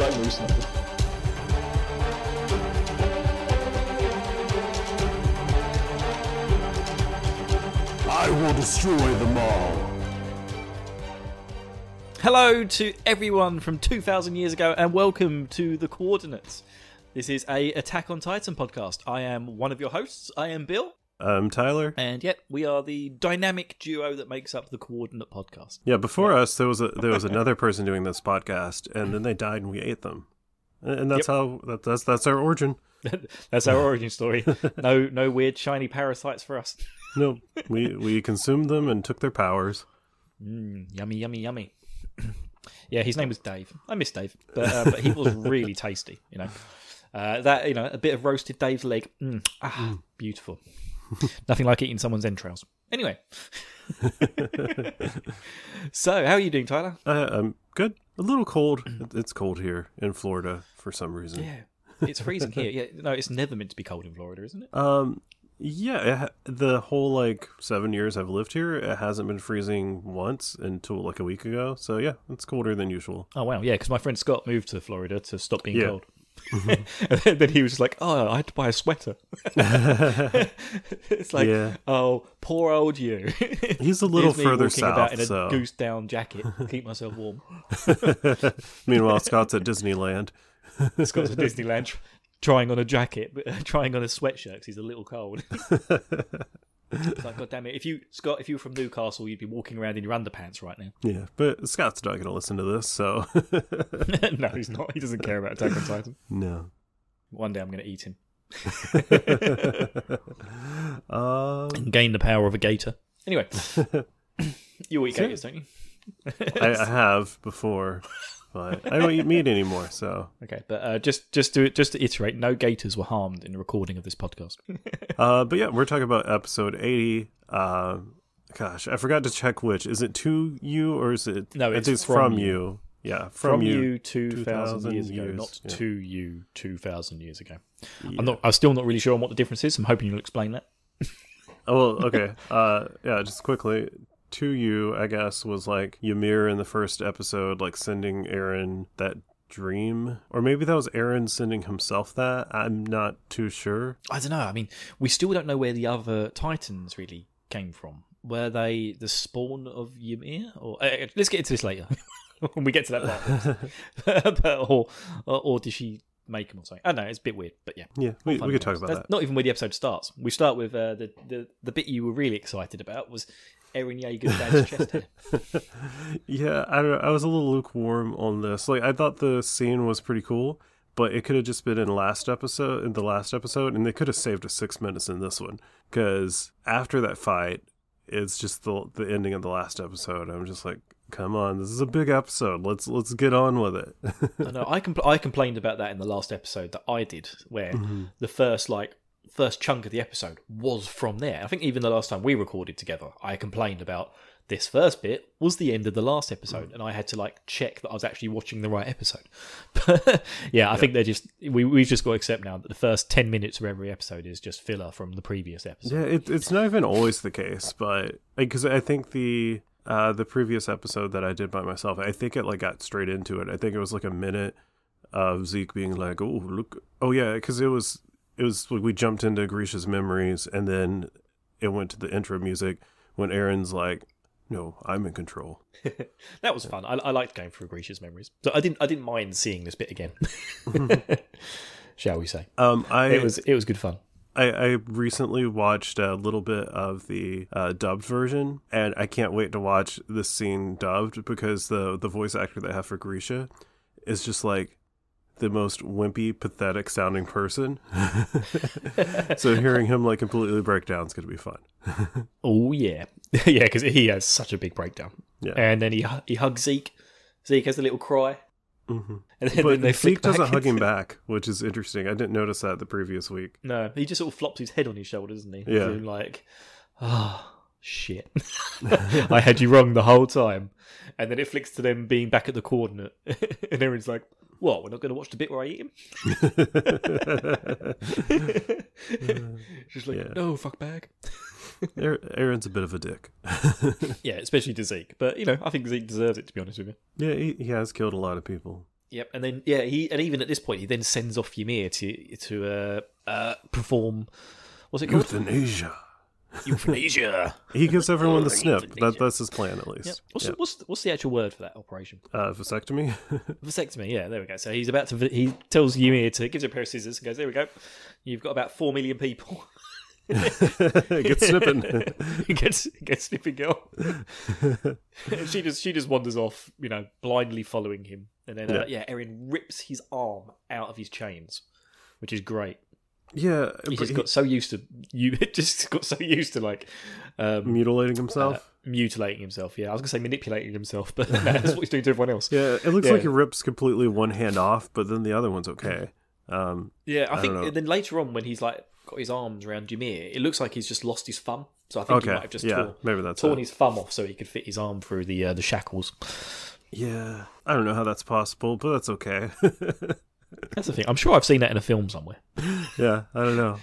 like knuckles. I will destroy them all. Hello to everyone from 2,000 years ago, and welcome to the Coordinates. This is a Attack on Titan podcast. I am one of your hosts. I am Bill, I'm Tyler. and yet we are the dynamic duo that makes up the Coordinate podcast. Yeah, before us there was a there was another person doing this podcast, and then they died, and we ate them, and that's how that, that's that's our origin. That's our origin story. No, no weird shiny parasites for us. No, we we consumed them and took their powers. Mm, yummy, yummy, yummy. yeah, his name was Dave. I miss Dave, but uh, but he was really tasty. You know, uh, that you know a bit of roasted Dave's leg. Mm, ah, beautiful. Nothing like eating someone's entrails. Anyway, so how are you doing, Tyler? Uh, I'm good. A little cold. It's cold here in Florida for some reason. Yeah, it's freezing here. Yeah, no, it's never meant to be cold in Florida, isn't it? Um, yeah. The whole like seven years I've lived here, it hasn't been freezing once until like a week ago. So yeah, it's colder than usual. Oh wow, yeah, because my friend Scott moved to Florida to stop being Yeah. cold. and then he was just like, "Oh, I had to buy a sweater." it's like, Yeah. "Oh, poor old you." He's a little further walking about in a south, so- goose down jacket, to keep myself warm. Meanwhile, Scott's at Disneyland. Scott's at Disneyland, trying on a jacket, but uh, trying on a sweatshirt because he's a little cold. It's like, God damn it! If you Scott, if you were from Newcastle, you'd be walking around in your underpants right now. Yeah, but Scott's not going to listen to this, so no, he's not. He doesn't care about Attack on Titan. no. One day I'm going to eat him Um, and gain the power of a gator. Anyway, you eat gators, don't you? I, I have before, but I don't eat meat anymore. So, Okay, but uh, just just to just to iterate, no gators were harmed in the recording of this podcast. uh, but yeah, we're talking about episode eighty. Uh, gosh, I forgot to check which. Is it to you or is it? No, it's it's from from, you. you. Yeah, From, from, you, two 2,000 thousand years ago, years, not yeah. to you two thousand years ago. Yeah. I'm not. I'm still not really sure on what the difference is. I'm hoping you'll explain that. Oh, well, okay. Uh, yeah, just quickly. To you, I guess, was like Ymir in the first episode, like sending Eren that dream. Or maybe that was Eren sending himself that. I'm not too sure. I don't know. I mean, we still don't know where the other Titans really came from. Were they the spawn of Ymir? Or uh, let's get into this later when we get to that part. or, or or did she make them or something? I don't know. It's a bit weird, but yeah. Yeah, we, we could talk about That's that. Not even where the episode starts. We start with uh, the, the the bit you were really excited about was Eren Yeager's dad's chest hair. yeah, I don't know. I was a little lukewarm on this. Like, I thought the scene was pretty cool, but it could have just been in last episode, in the last episode, and they could have saved us six minutes in this one. Because after that fight, it's just the the ending of the last episode. I'm just like, come on, this is a big episode. Let's let's get on with it. I know. I compl- I complained about that in the last episode that I did, where Mm-hmm. the first like first chunk of the episode was from there. I think even the last time we recorded together, I complained about this first bit was the end of the last episode, and I had to like check that I was actually watching the right episode. But yeah, I think they're just we we've just got to accept now that the first ten minutes of every episode is just filler from the previous episode. Yeah, it, it's not even always the case, but because I think the uh, the previous episode that I did by myself, I think it like got straight into it. I think it was like a minute of Zeke being like, "Oh, look, oh yeah," because it was it was like we jumped into Grisha's memories, and then it went to the intro music when Eren's like, "No, I'm in control." that was fun. I, I liked going through Grisha's memories, so I didn't I didn't mind seeing this bit again. Shall we say? Um, I It was it was good fun. I, I recently watched a little bit of the uh, dubbed version, and I can't wait to watch this scene dubbed because the the voice actor they have for Grisha is just like the most wimpy, pathetic sounding person. so hearing him like completely break down is going to be fun. Oh yeah, yeah, because he has such a big breakdown. Yeah. and then he he hugs Zeke. Zeke has a little cry, hmm and then, then they Zeke doesn't hug him back, which is interesting. I didn't notice that the previous week. No, he just sort of flops his head on his shoulder, doesn't he? Yeah. Like, ah, shit. I had you wrong the whole time. And then it flicks to them being back at the coordinate, and everyone's like, "What? We're not going to watch the bit where I eat him?" Just like, Yeah. no, fuck bag. Eren's a bit of a dick. Yeah, especially to Zeke. But you know, I think Zeke deserves it. To be honest with you. yeah, he, he has killed a lot of people. Yep, and then yeah, he and even at this point, he then sends off Ymir to to uh, uh, perform. What's it called? Euthanasia. Euthanasia. He gives everyone the snip. That, that's his plan, at least. Yep. What's, Yeah. the, what's what's the actual word for that operation? Uh, vasectomy. Vasectomy. Yeah, there we go. So he's about to. He tells Ymir to gives her a pair of scissors and goes, "There we go. You've got about four million people." Get snipping. get gets gets snipping girl. she just she just wanders off, you know, blindly following him. And then uh, yeah, Eren rips his arm out of his chains, which is great. Yeah, He just he- got so used to you just got so used to like um, mutilating himself. uh, mutilating himself. Yeah, I was gonna say manipulating himself, but no, that's what he's doing to everyone else. yeah, it looks yeah. like he rips completely one hand off, but then the other one's okay. Um, Yeah, I, I think then later on when he's like got his arms around Ymir, it looks like he's just lost his thumb. So I think he might have just yeah, torn, maybe that's torn it. his thumb off so he could fit his arm through the uh, the shackles. Yeah, I don't know how that's possible, but that's okay. That's the thing. I'm sure I've seen that in a film somewhere. yeah, I don't know.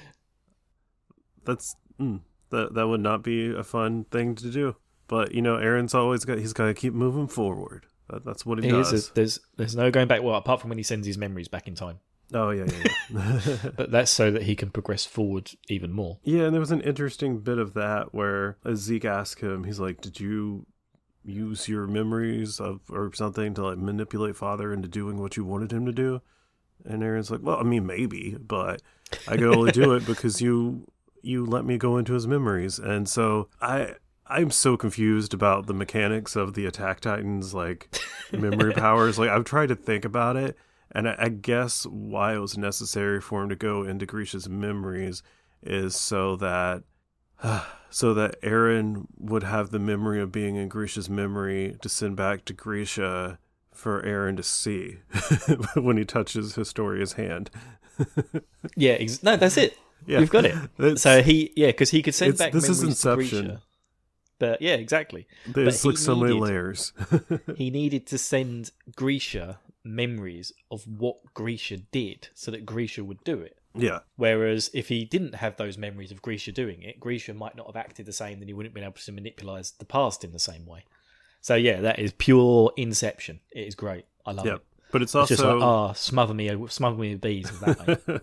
That's mm, that that would not be a fun thing to do. But you know, Eren's always got he's got to keep moving forward. That, that's what he It is does. a- there's there's no going back. Well, apart from when he sends his memories back in time, oh yeah, yeah, yeah. but that's so that he can progress forward even more. yeah, and there was an interesting bit of that where Zeke asked him, he's like, "Did you use your memories of or something to like manipulate father into doing what you wanted him to do?" And Eren's like, "Well, I mean, maybe, but I could only do it because you you let me go into his memories." And so I I'm so confused about the mechanics of the Attack Titans like memory powers. Like I've tried to think about it, and I, I guess why it was necessary for him to go into Grisha's memories is so that so that Eren would have the memory of being in Grisha's memory to send back to Grisha for Eren to see when he touches Historia's hand. Yeah, ex- no, that's it. Yeah. You've got it. It's- so he, yeah, because he could send back this is Inception. But yeah, exactly. There's he like so many layers. He needed to send Grisha memories of what Grisha did, so that Grisha would do it. yeah. Whereas if he didn't have those memories of Grisha doing it, Grisha might not have acted the same, then he wouldn't have been able to manipulate the past in the same way. So yeah, that is pure inception. It is great. I love Yeah. it. But it's It's just like, ah, smother me, smother me with bees with that,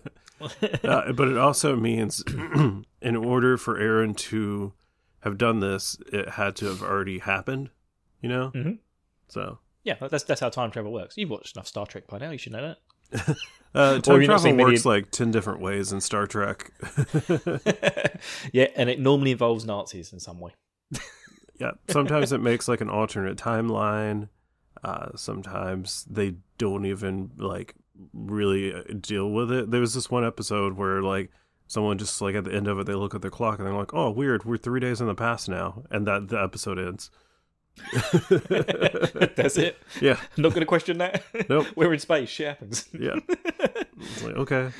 uh, but it also means in order for Eren to have done this, it had to have already happened, you know? Mhm. So, yeah, that's that's how time travel works. You've watched enough Star Trek by now. You should know uh, time travel works like 10 different ways in Star Trek. yeah, and it normally involves Nazis in some way. Yeah. Sometimes it makes like an alternate timeline. Uh, sometimes they don't even like really uh, deal with it. There was this one episode where like someone just like at the end of it, they look at their clock and they're like, "Oh, weird, we're three days in the past now," and that the episode ends. That's it. Yeah, I'm not going to question that. Nope. We're in space. Shit happens. yeah. It's like okay,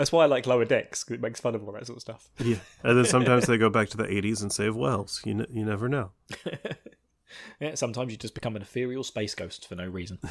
That's why I like Lower Decks 'cause it makes fun of all that sort of stuff. yeah. And then sometimes they go back to the '80s and save Wells. You n- you never know. Yeah, sometimes you just become an ethereal space ghost for no reason.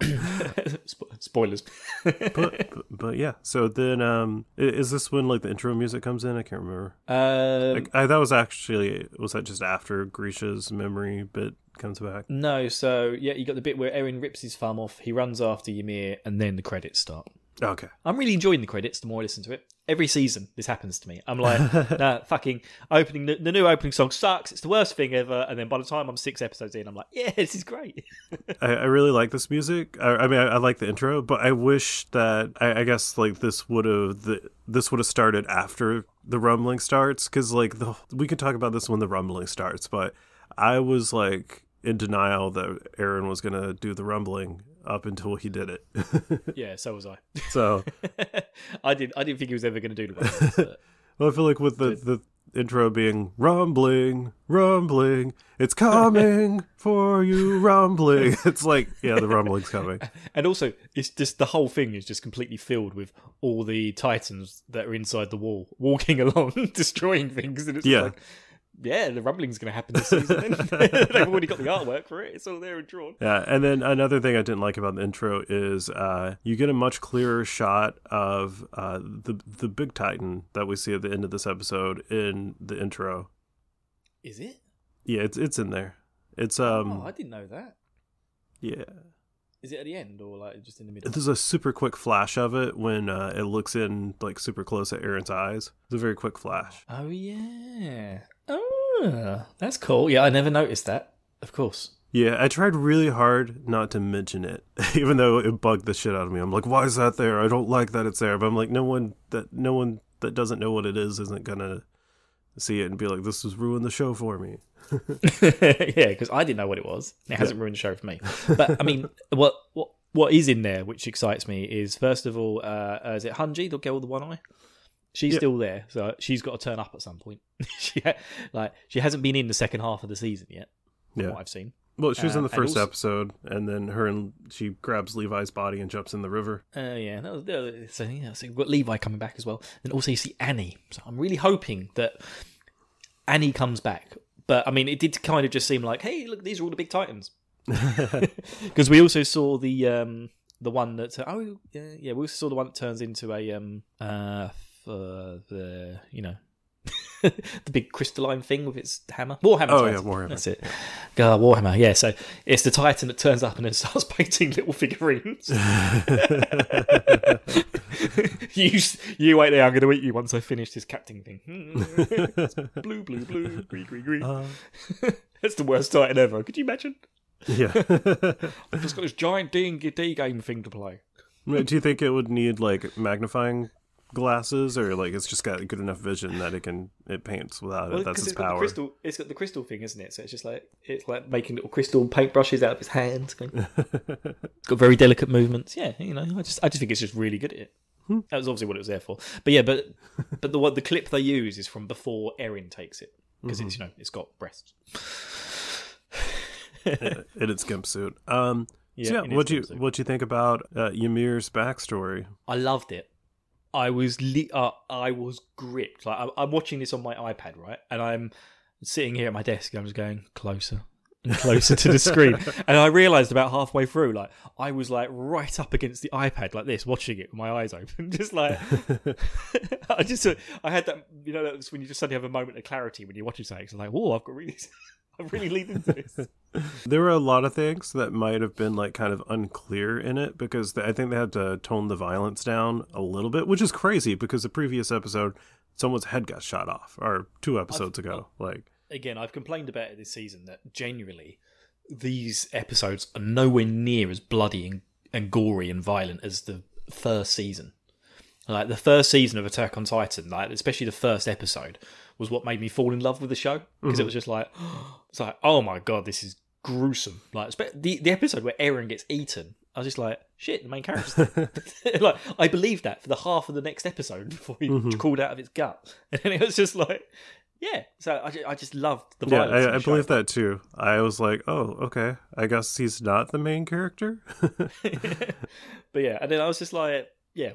Spo- Spoilers. But, but but yeah. So then, um, is this when like the intro music comes in? I can't remember. Um, Like, I that was actually was that just after Grisha's memory bit comes back? no, so yeah, you got the bit where Eren rips his thumb off, he runs after Ymir, and then the credits start. Okay. I'm really enjoying the credits the more I listen to it. Every season, this happens to me. I'm like, nah, fucking opening the, the new opening song sucks. It's the worst thing ever. And then by the time I'm six episodes in, I'm like, yeah, this is great. I, I really like this music. I, I mean, I, I like the intro, but I wish that I, I guess like this would have the this would have started after the rumbling starts because like the we could talk about this when the rumbling starts, but I was like in denial that Eren was gonna do the rumbling up until he did it. yeah, so was I. so I did. I didn't think he was ever going to do. But well, I feel like with the the intro being rumbling, rumbling, it's coming for you, rumbling. It's like yeah, the rumbling's coming. and also, it's just the whole thing is just completely filled with all the titans that are inside the wall, walking along, destroying things, and it's Yeah. like, yeah, the rumbling's going to happen this season. They've already got the artwork for it; it's all there and drawn. Yeah, and then another thing I didn't like about the intro is uh, you get a much clearer shot of uh, the the big titan that we see at the end of this episode in the intro. Is it? Yeah, it's it's in there. It's um oh, I didn't know that. yeah Is it at the end or like just in the middle? There's a super quick flash of it when uh, it looks in like super close at Eren's eyes. It's a very quick flash. Oh yeah. Oh, that's cool. Yeah, I never noticed that. Of course. Yeah, I tried really hard not to mention it, even though it bugged the shit out of me. I'm like, why is that there? I don't like that it's there. But I'm like, no one that no one that doesn't know what it is isn't gonna see it and be like, this has ruined the show for me. yeah, because I didn't know what it was. It hasn't ruined the show for me. But I mean, what what what is in there which excites me is first of all, uh, uh, is it Hunji, the girl with the one eye? She's Yeah. still there, so she's got to turn up at some point. she ha- like she hasn't been in the second half of the season yet. From Yeah. what I've seen. Well, she was Uh, in the first also- episode, and then her and she grabs Levi's body and jumps in the river. Uh, yeah, that was, uh, so yeah, so we've got Levi coming back as well, and also you see Annie. So I'm really hoping that Annie comes back. But I mean, it did kind of just seem like, hey, look, these are all the big titans. Because we also saw the um the one that oh yeah yeah we also saw the one that turns into a um uh for the you know the big crystalline thing with its hammer Warhammer. Oh, Titan. yeah, Warhammer. That's it. God, Warhammer. Yeah, so it's the Titan that turns up and then starts painting little figurines. you you wait there. I'm going to eat you once I finish this captain thing. blue, blue, blue, green, green, green. Uh, That's the worst Titan ever. Could you imagine? yeah. I've just got this giant D and D game thing to play. Do you think it would need like magnifying glasses, or like it's just got good enough vision that it can it paints without it? That's its it's power. crystal. It's got the crystal thing, isn't it? So it's just like it's like making little crystal paintbrushes out of his hands. it's got very delicate movements. Yeah, you know, I just I just think it's just really good at it. Hmm. That was obviously what it was there for. But yeah, but but the what the clip they use is from before Eren takes it because Mm-hmm. it's you know it's got breasts. in its gimp suit. Um, Yeah, so yeah, what do you what do you think about uh, Ymir's backstory? I loved it. I was uh, I was gripped. Like I'm, I'm watching this on my iPad, right, and I'm sitting here at my desk, and I'm just going closer and closer to the screen. And I realised about halfway through, like I was like right up against the iPad, like this, watching it with my eyes open, just like I just I had that, you know, that's when you just suddenly have a moment of clarity when you're watching something. So like, oh, I've got really, I've really this. There were a lot of things that might have been like kind of unclear in it because I think they had to tone the violence down a little bit, which is crazy because the previous episode someone's head got shot off, or two episodes ago. Oh, like, again, I've complained about it this season that genuinely these episodes are nowhere near as bloody and, and gory and violent as the first season. Like the first season of Attack on Titan, like especially the first episode, was what made me fall in love with the show because it mm-hmm. was just like, it's like, oh my god, this is gruesome. Like the the episode where Eren gets eaten, I was just like, shit, the main character. like I believed that for the half of the next episode before he mm-hmm. crawled out of its gut, and then it was just like, yeah. So I just, I just loved the yeah, violence. in I, I believe that too. I was like, oh, okay. I guess he's not the main character. but yeah, and then I was just like, yeah,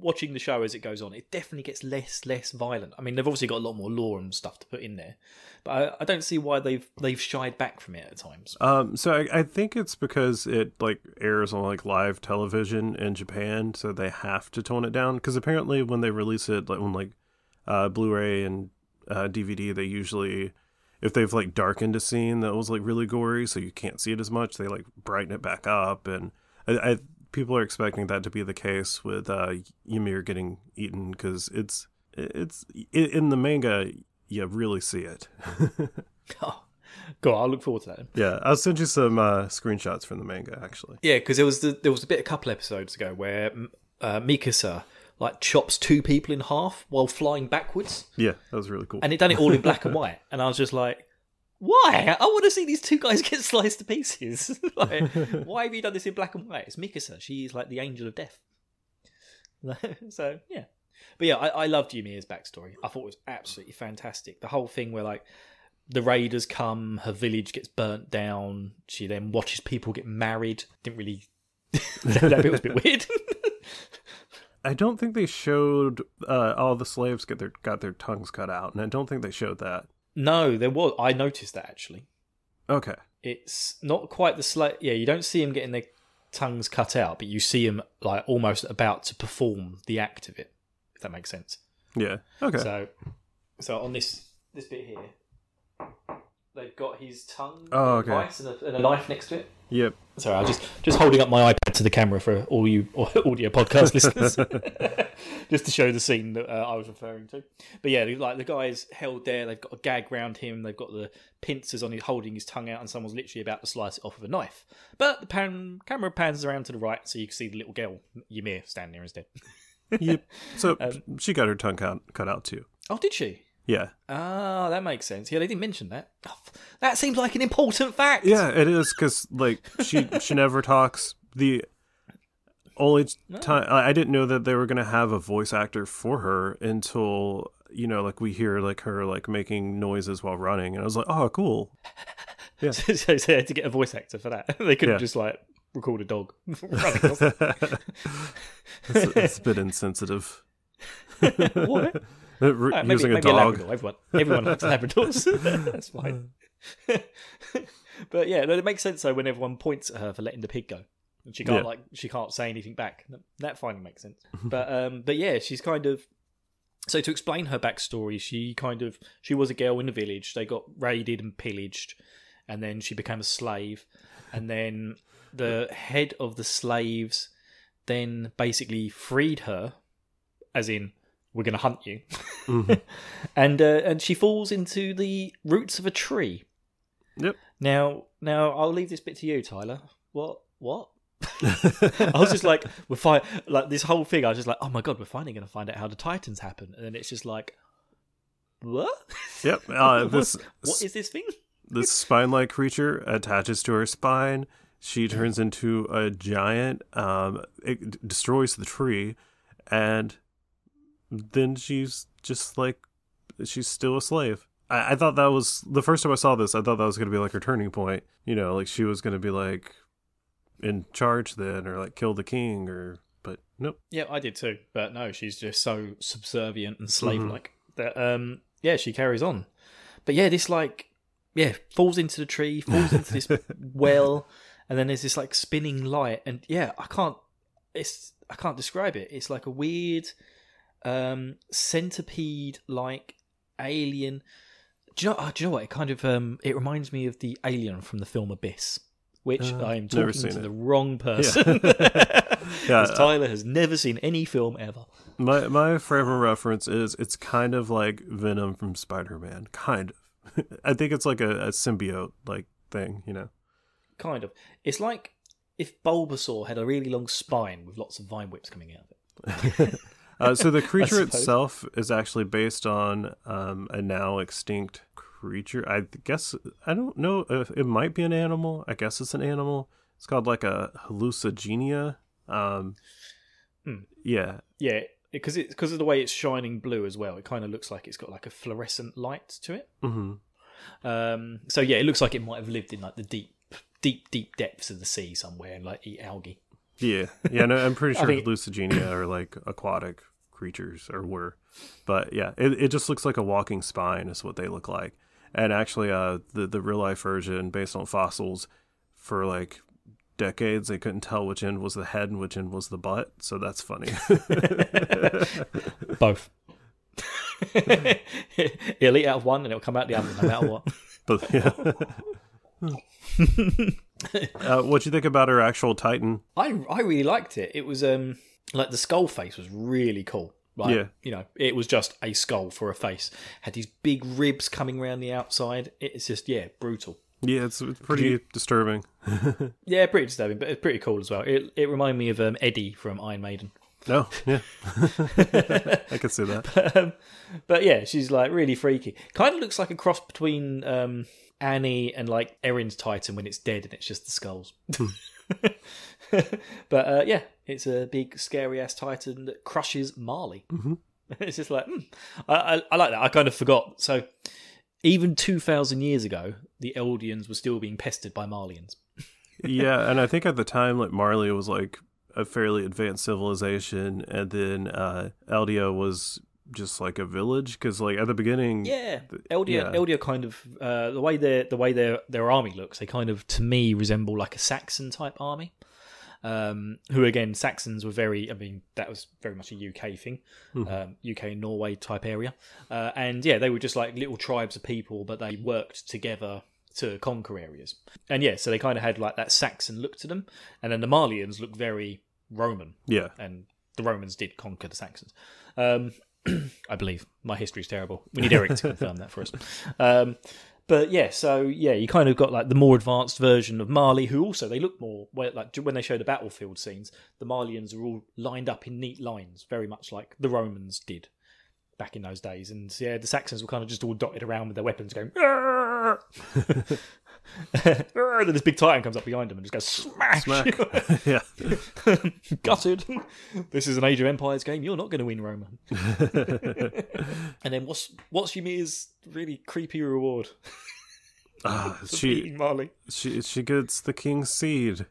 watching the show as it goes on, it definitely gets less less violent. I mean, they've obviously got a lot more lore and stuff to put in there, but I, I don't see why they've they've shied back from it at times. Um, so I, I think it's because it like airs on like live television in Japan, so they have to tone it down. Because apparently, when they release it, like when like uh, Blu-ray and uh, DVD, they usually if they've like darkened a scene that was like really gory, so you can't see it as much, they like brighten it back up. And I, I people are expecting that to be the case with uh, Ymir getting eaten because it's it's in the manga. You really see it. Oh, God, I'll look forward to that. Yeah, I'll send you some uh, screenshots from the manga actually. Yeah, because there was the, there was a bit a couple episodes ago where uh, Mikasa like chops two people in half while flying backwards, Yeah, that was really cool. and it done it all in black and white, and I was just like. Why? I want to see these two guys get sliced to pieces. like, why have you done this in black and white? It's Mikasa. She's like the angel of death. so yeah, but yeah, I, I loved Ymir's backstory. I thought it was absolutely fantastic. The whole thing where like the raiders come, her village gets burnt down. She then watches people get married. Didn't really. that bit was a bit weird. I don't think they showed uh, all the slaves get their got their tongues cut out, and I don't think they showed that. No, there was. I noticed that actually. Okay. It's not quite the slave. Yeah, you don't see him getting their tongues cut out, but you see him like almost about to perform the act of it. If that makes sense. Yeah. Okay. So, so on this this bit here, they they've got his tongue, Oh, okay. and a, and a knife next to it. Yep. Sorry, I'm just just holding up my iPad to the camera for all you audio podcast listeners, just to show the scene that uh, I was referring to. But yeah, like the guy's held there. They've got a gag round him. They've got the pincers on his holding his tongue out, and someone's literally about to slice it off with a knife. But the pan, camera pans around to the right, so you can see the little girl Ymir standing there instead. Yep. So Um, she got her tongue cut, cut out too. Oh, did she? Yeah. Ah, that makes sense. Yeah, they didn't mention that. Oh, that seems like an important fact. Yeah, it is because like she she never talks. The only time I didn't know that they were gonna have a voice actor for her until you know like we hear like her like making noises while running, and I was like, oh, cool. so, so they had to get a voice actor for that. They couldn't Yeah. just like record a dog running. it's, it's a bit insensitive. what? Uh, maybe Using a maybe a, dog. Labrador. Everyone, everyone likes Labradors. That's fine. but yeah, no, it makes sense though when everyone points at her for letting the pig go. And she can't Yeah. like she can't say anything back. That finally makes sense. but um, but yeah, she's kind of so to explain her backstory, she kind of she was a girl in the village. They got raided and pillaged, and then she became a slave, and then the head of the slaves then basically freed her, as in we're going to hunt you, Mhm. and uh, and she falls into the roots of a tree. Yep. Now, now I'll leave this bit to you, Tyler. What? What? I was just like, we're fine. Like this whole thing, I was just like, oh my god, we're finally going to find out how the Titans happen, and then it's just like, what? Yep. Uh, this what is this thing? this spine-like creature attaches to her spine. She turns into a giant. Um, it destroys the tree, and then she's just like she's still a slave. I, I thought that was the first time I saw this. I thought that was going to be like her turning point. You know, like she was going to be like in charge then, or like kill the king, or but nope. Yeah, I did too. But no, she's just so subservient and slave like that. Um, yeah, she carries on. But yeah, this like, yeah, falls into the tree, falls into this well, and then there's this like spinning light, and yeah, I can't, it's I can't describe it. It's like a weird, um, centipede like alien. Do you know? uh, do you know what? It kind of um, it reminds me of the alien from the film Abyss. Which Uh, I am talking to it. the wrong person. Yeah, As Tyler has never seen any film ever. My my forever reference is it's kind of like Venom from Spider Man. Kind of. I think it's like a, a symbiote like thing, you know. Kind of. It's like if Bulbasaur had a really long spine with lots of vine whips coming out of it. Uh, so the creature itself is actually based on um, a now extinct creature. I guess I don't know if it might be an animal. I guess it's an animal. It's called like a hallucigenia. Um, Hmm. Yeah, Yeah, because it's because of the way it's shining blue as well. It kind of looks like it's got like a fluorescent light to it. hmm Um, so yeah, it looks like it might have lived in like the deep, deep, deep depths of the sea somewhere and like eat algae. yeah, yeah. No, I'm pretty sure hallucigenia are like aquatic creatures or were, but yeah, it it just looks like a walking spine is what they look like. And actually, uh, the the real life version based on fossils for like decades they couldn't tell which end was the head and which end was the butt so that's funny Both. it'll eat out of one and it'll come out the other, no matter what. but yeah uh, what do you think about her actual titan I I really liked it. It was um like the skull face was really cool. Like, Yeah. you know, it was just a skull for a face. Had these big ribs coming around the outside. It's just yeah, brutal. yeah it's, it's pretty you- disturbing Yeah, pretty disturbing, but it's pretty cool as well. It it reminded me of um, Eddie from Iron Maiden. no yeah i can see that um, but yeah, she's like really freaky. Kind of looks like a cross between um, Annie and like Eren's Titan when it's dead and it's just the skulls. but uh, yeah, it's a big scary ass Titan that crushes Marley. Mhm. it's just like hmm. I, I, I like that. I kind of forgot. So even two thousand years ago, the Eldians were still being pestered by Marleyans. yeah and i think at the time like marley was like a fairly advanced civilization and then uh eldia was just like a village because like at the beginning Yeah, Eldia, yeah. Eldia kind of uh, the way their the way their their army looks, they kind of to me resemble like a Saxon type army. Um, who again, Saxons were very. I mean, that was very much a UK thing, um, UK and Norway type area. Uh, and yeah, they were just like little tribes of people, but they worked together to conquer areas. And yeah, so they kind of had like that Saxon look to them, and then the Marleyans look very Roman, Yeah. and the Romans did conquer the Saxons. Um, I believe my history's terrible. We need Eric to confirm that for us. Um, but yeah, so yeah, you kind of got like the more advanced version of Marley, who also they look more like when they show the battlefield scenes, the Marleyans are all lined up in neat lines, very much like the Romans did back in those days. And yeah, the Saxons were kind of just all dotted around with their weapons, going. Then this big titan comes up behind him and just goes smash, Smack. yeah. gutted. This is an Age of Empires game. You're not going to win, Roma. and then what's what's Ymir's really creepy reward? Ah, she beating Marley. she she gets the king's seed.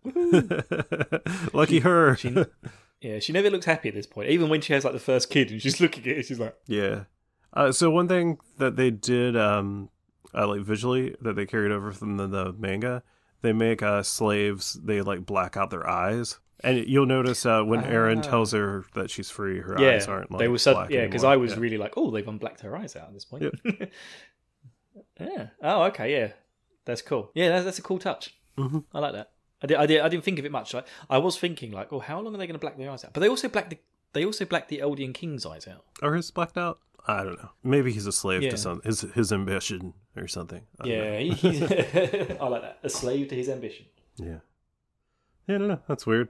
Lucky her. She, yeah, she never looks happy at this point. Even when she has like the first kid and she's looking at it, she's like, Yeah. Uh, so one thing that they did, um, uh, like visually, that they carried over from the, the manga, they make uh, slaves. They like black out their eyes, and you'll notice uh, when Eren Ah. tells her that she's free, her yeah, eyes aren't like they were so black yeah. Because. I was Yeah. really like, oh, they've unblacked her eyes out at this point. yeah. Oh, okay. Yeah, that's cool. Yeah, that's, that's a cool touch. Mhm. I like that. I did, I did. I didn't think of it much. Like, I was thinking like, oh, how long are they going to black their eyes out? But they also black the they also black the Eldian King's eyes out. Or his blacked out. I don't know. Maybe he's a slave Yeah. to some his his ambition or something. I. Yeah, he- he's, I like that. A slave to his ambition. Yeah. Yeah, I don't know. That's weird.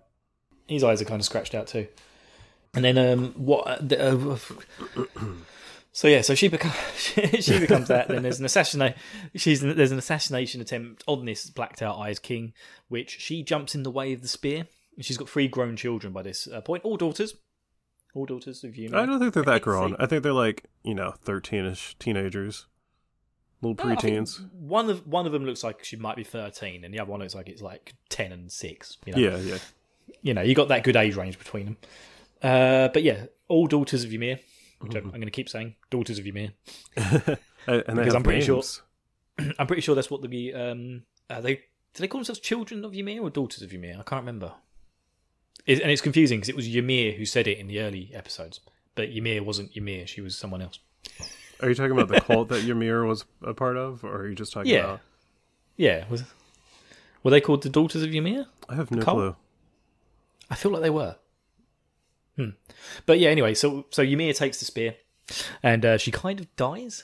His eyes are kind of scratched out too. And then um, what? uh, The, uh, so yeah, so she becomes she becomes that. Then there's an assassination. She's there's an assassination attempt on this blacked out eyes king, which she jumps in the way of the spear. She's got three grown children by this uh, point, all daughters, all daughters of you. I don't think they're that grown. I think they're like you know thirteen-ish teenagers, little I preteens. One of one of them looks like she might be thirteen, and the other one looks like it's like ten and six. You know? Yeah, yeah. you know, you got that good age range between them. Uh, but yeah, all daughters of Ymir, which I'm, I'm going to keep saying, daughters of Ymir. And, Because I'm pretty sure- I'm pretty sure that's what the um, uh, they do they call themselves children of Ymir or daughters of Ymir? I can't remember. It, and it's confusing because it was Ymir who said it in the early episodes, but Ymir wasn't Ymir; she was someone else. Are you talking about the cult that Ymir was a part of, or are you just talking Yeah. about? Yeah, was were they called the daughters of Ymir? I have no clue. I feel like they were. Hmm. But yeah, anyway, so so Ymir takes the spear, and uh, she kind of dies.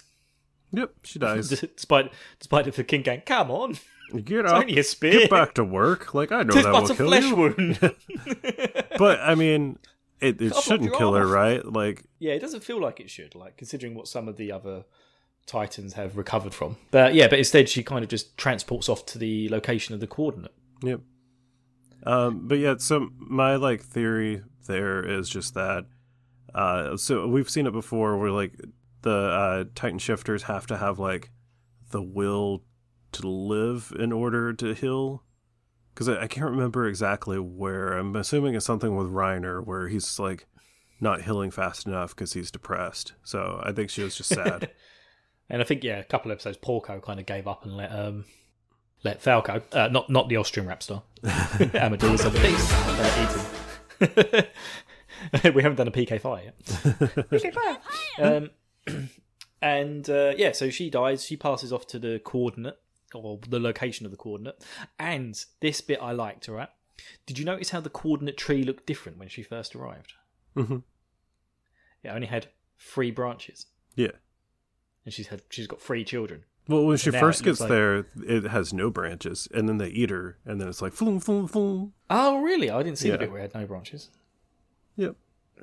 Yep, she dies. despite despite the king going, come on, Get it's up, only a spear. get back to work. Like I know Tis that but will a kill flesh you, wound. but I mean, it, it shouldn't kill her, right? Like, yeah, it doesn't feel like it should, like considering what some of the other titans have recovered from. But yeah, but instead she kind of just transports off to the location of the coordinate. Yep. Um, but yeah, so my like theory there is just that. Uh, so we've seen it before, where like the uh, Titan shifters have to have like the will to live in order to heal. Because I, I can't remember exactly where. I'm assuming it's something with Reiner, where he's like not healing fast enough because he's depressed. So I think she was just sad. And I think yeah, a couple of episodes Porco kind of gave up and let um let Falco, uh, not not the Austrian rap star, Amadeus of the Beast, uh, eat we haven't done a PK fire yet. PK fire. Um, and uh, yeah, so she dies. She passes off to the coordinate or the location of the coordinate. And this bit I liked. All right. Did you notice how the coordinate tree looked different when she first arrived? Mhm. It only had three branches, Yeah. and she's had she's got three children. Well, when she first gets like- there, it has no branches, and then they eat her, and then it's like floom, floom, floom. Oh, really? I didn't see the Yeah. bit where it had no branches. Yep.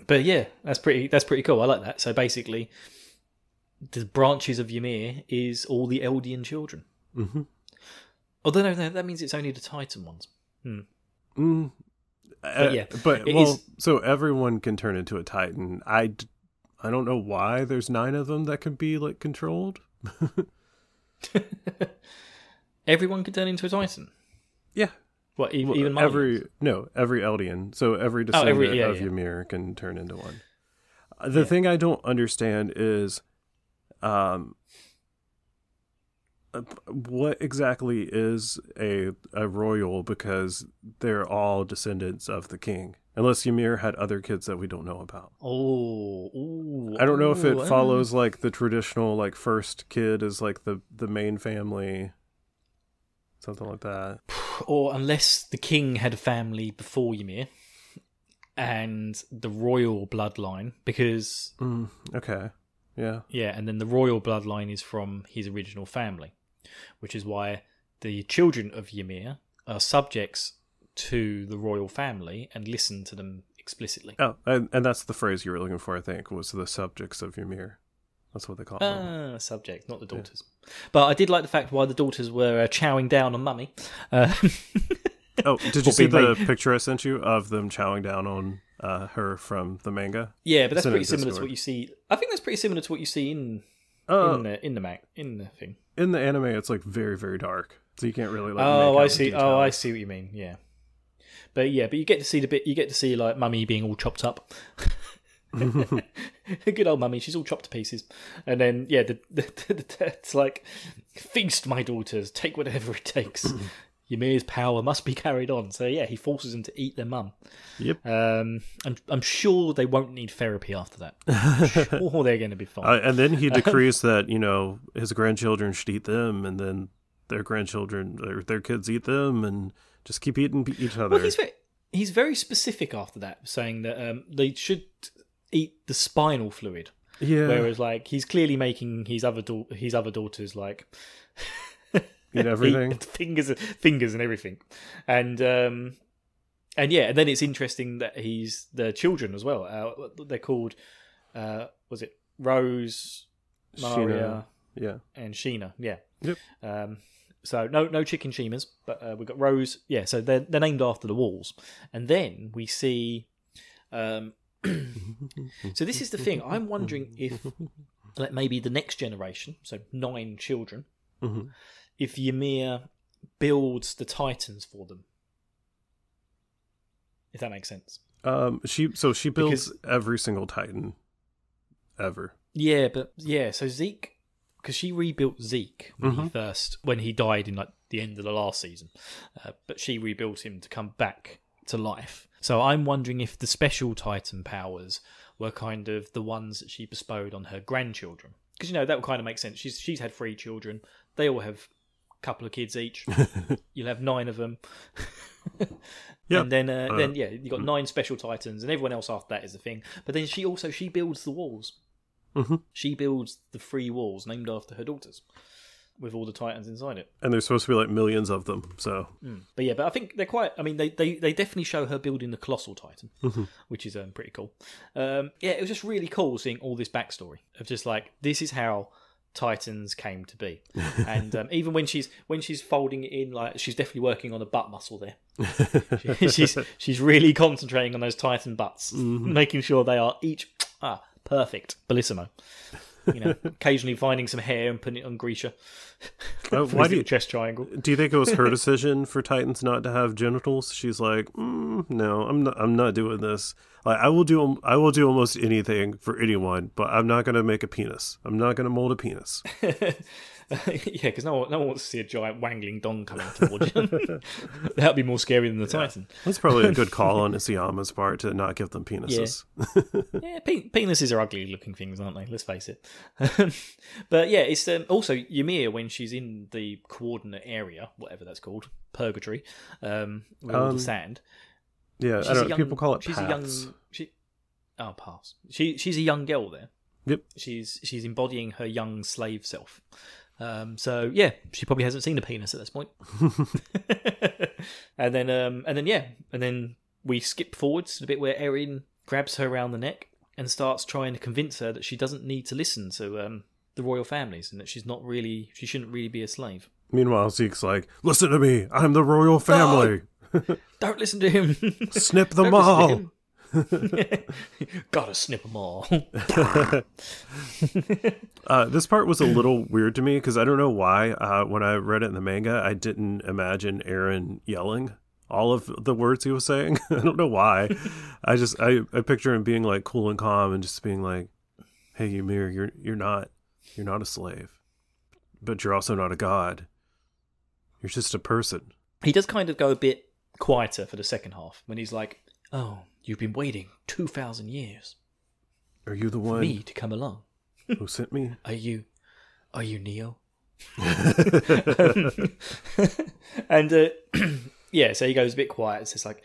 But yeah, that's pretty. That's pretty cool. I like that. So basically, the branches of Ymir is all the Eldian children. Mm-hmm. Although no, no, that means it's only the Titan ones. Mm. Uh, yeah, but well, is- so everyone can turn into a Titan. I, I don't know why there's nine of them that can be like controlled. Everyone could turn into a Titan. Yeah, What? e- Well, even every no every Eldian. So every Oh, descendant every- yeah, of yeah. Ymir can turn into one. Uh, The Yeah. thing I don't understand is, um, what exactly is a a royal because they're all descendants of the king. Unless Ymir had other kids that we don't know about. Oh, ooh, I don't know if it ooh, follows like the traditional like first kid is like the the main family. something like that. or unless the king had a family before Ymir and the royal bloodline, because Mm, okay, yeah, yeah, and then the royal bloodline is from his original family, which is why the children of Ymir are subjects to the royal family and listen to them explicitly. oh, and, and that's the phrase you were looking for. I think was the subjects of Ymir. That's what they call them. Ah, subject, not the daughters. But I did like the fact why the daughters were uh, chowing down on mummy. Uh, Oh, did you see the picture I sent you of them chowing down on uh, her from the manga? yeah, but that's Send pretty similar to what you see. I think that's pretty similar to what you see in Oh, in the in the Mac in the thing. in the anime, it's like very, very dark, so you can't really like. Oh, I see. Oh, I see what you mean. Yeah, but yeah, but you get to see the bit. You get to see like mummy being all chopped up. Good old mummy. She's all chopped to pieces, and then yeah, the, the, the, it's like feast, my daughters. Take whatever it takes. Ymir's power must be carried on. So yeah, he forces them to eat their mum. Yep. Um, I'm I'm sure they won't need therapy after that. I'm sure they're going to be fine. Uh, and then he decrees that you know his grandchildren should eat them, and then their grandchildren or their kids eat them, and just keep eating each other. Well, he's very, he's very specific after that, saying that um, they should eat the spinal fluid. yeah, Whereas, like, he's clearly making his other dau- his other daughters like eat everything. fingers, fingers, and everything, and um, and yeah, and then it's interesting that he's the children as well. Uh, they're called uh, was it Rose, Maria, yeah, and Sheena? Yeah. Yep. Um, so no no chicken Sheemas, but uh, we've got Rose. Yeah, so they're they're named after the walls, and then we see. Um, so this is the thing. I'm wondering if, like, maybe the next generation, so nine children, Mhm. If Ymir builds the Titans for them. If that makes sense. Um, she so she builds Because- every single Titan ever. Yeah, but yeah, so Zeke, because she rebuilt Zeke when he Mhm. first when he died in like the end of the last season, uh, but she rebuilt him to come back to life. So I'm wondering if the special Titan powers were kind of the ones that she bestowed on her grandchildren, because you know that would kind of make sense. She's she's had three children; they all have couple of kids each. You'll have nine of them. Yeah. And then, uh, Uh, then yeah, you got nine special titans, and everyone else after that is the thing. But then she also she builds the walls. Mhm. She builds the three walls named after her daughters, with all the titans inside it. And there's supposed to be like millions of them. So But yeah, but I think they're quite. I mean, they they, they definitely show her building the colossal titan, Mhm. which is um, pretty cool. Um, yeah, it was just really cool seeing all this backstory of just like this is how titans came to be, and um, even when she's when she's folding it in, like she's definitely working on a butt muscle there. she's she's really concentrating on those titan butts, making sure they are each ah perfect, bellissimo. You know, occasionally finding some hair and putting it on Grisha. Uh, For why do you- little chest triangle? do you think it was her decision for Titans not to have genitals? She's like, mm, no, I'm not. I'm not doing this. Like, I will do. I will do almost anything for anyone, but I'm not going to make a penis. I'm not going to mold a penis. yeah, because no one, no one wants to see a giant wangling dong coming towards you. that would be more scary than the Titan. That's probably a good call on Isayama's part to not give them penises. Yeah, pe- penises are ugly looking things, aren't they? Let's face it. but yeah, it's um, also Ymir when she's in the coordinate area, whatever that's called, purgatory, um, with all Um, the sand. Yeah, She's I don't. young- people call it she's paths. a young. She, oh, pass. She she's a young girl there. Yep. She's she's embodying her young slave self. Um, so yeah, she probably hasn't seen a penis at this point. and then um, and then yeah, and then we skip forwards to the bit where Eren grabs her around the neck and starts trying to convince her that she doesn't need to listen to um, the royal families and that she's not really she shouldn't really be a slave. Meanwhile, Zeke's like, "Listen to me. I'm the royal family. Don't listen to him. Snip them Don't all." Gotta snip them all. Uh, this part was a little weird to me because I don't know why. Uh, when I read it in the manga, I didn't imagine Eren yelling all of the words he was saying. I don't know why. I just I, I picture him being like cool and calm and just being like, "Hey, Ymir, you're you're not you're not a slave, but you're also not a god. You're just a person." he does kind of go a bit quieter for the second half when he's like, "Oh, you've been waiting two thousand years Are you the for one me to come along. who sent me? Are you, are you Neo?" and uh, yeah, so he goes a bit quiet. It's just like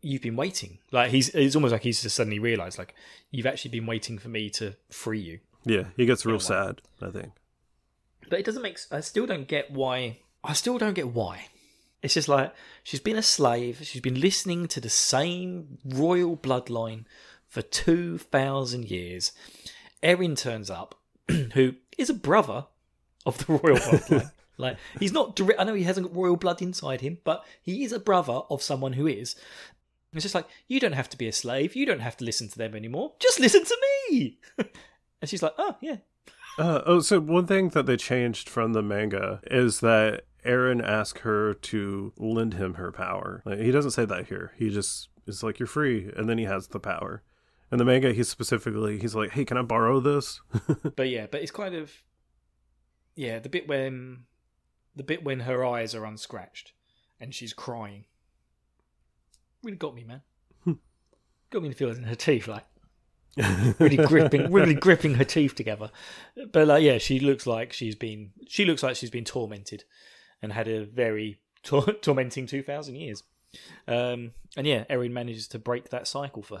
you've been waiting. Like he's it's almost like he's just suddenly realised like you've actually been waiting for me to free you. Yeah, he gets real sad. I think. But it doesn't make. I still don't get why. I still don't get why. It's just like she's been a slave. She's been listening to the same royal bloodline for two thousand years. Eren turns up, who is a brother of the royal bloodline. like he's not. Direct, I know he hasn't got royal blood inside him, but he is a brother of someone who is. It's just like you don't have to be a slave. You don't have to listen to them anymore. Just listen to me. and she's like, oh yeah, Uh, oh, so one thing that they changed from the manga is that Eren asked her to lend him her power. Like, he doesn't say that here. He just is like, "You're free," and then he has the power. In the manga, he's specifically he's like, "Hey, can I borrow this?" but yeah, but it's kind of yeah, the bit when the bit when her eyes are unscratched and she's crying really got me, man. got me to feel it in her teeth, like really gripping, really gripping her teeth together. But like, yeah, she looks like she's been she looks like she's been tormented and had a very tor- tormenting two thousand years. Um, and yeah, Eren manages to break that cycle for.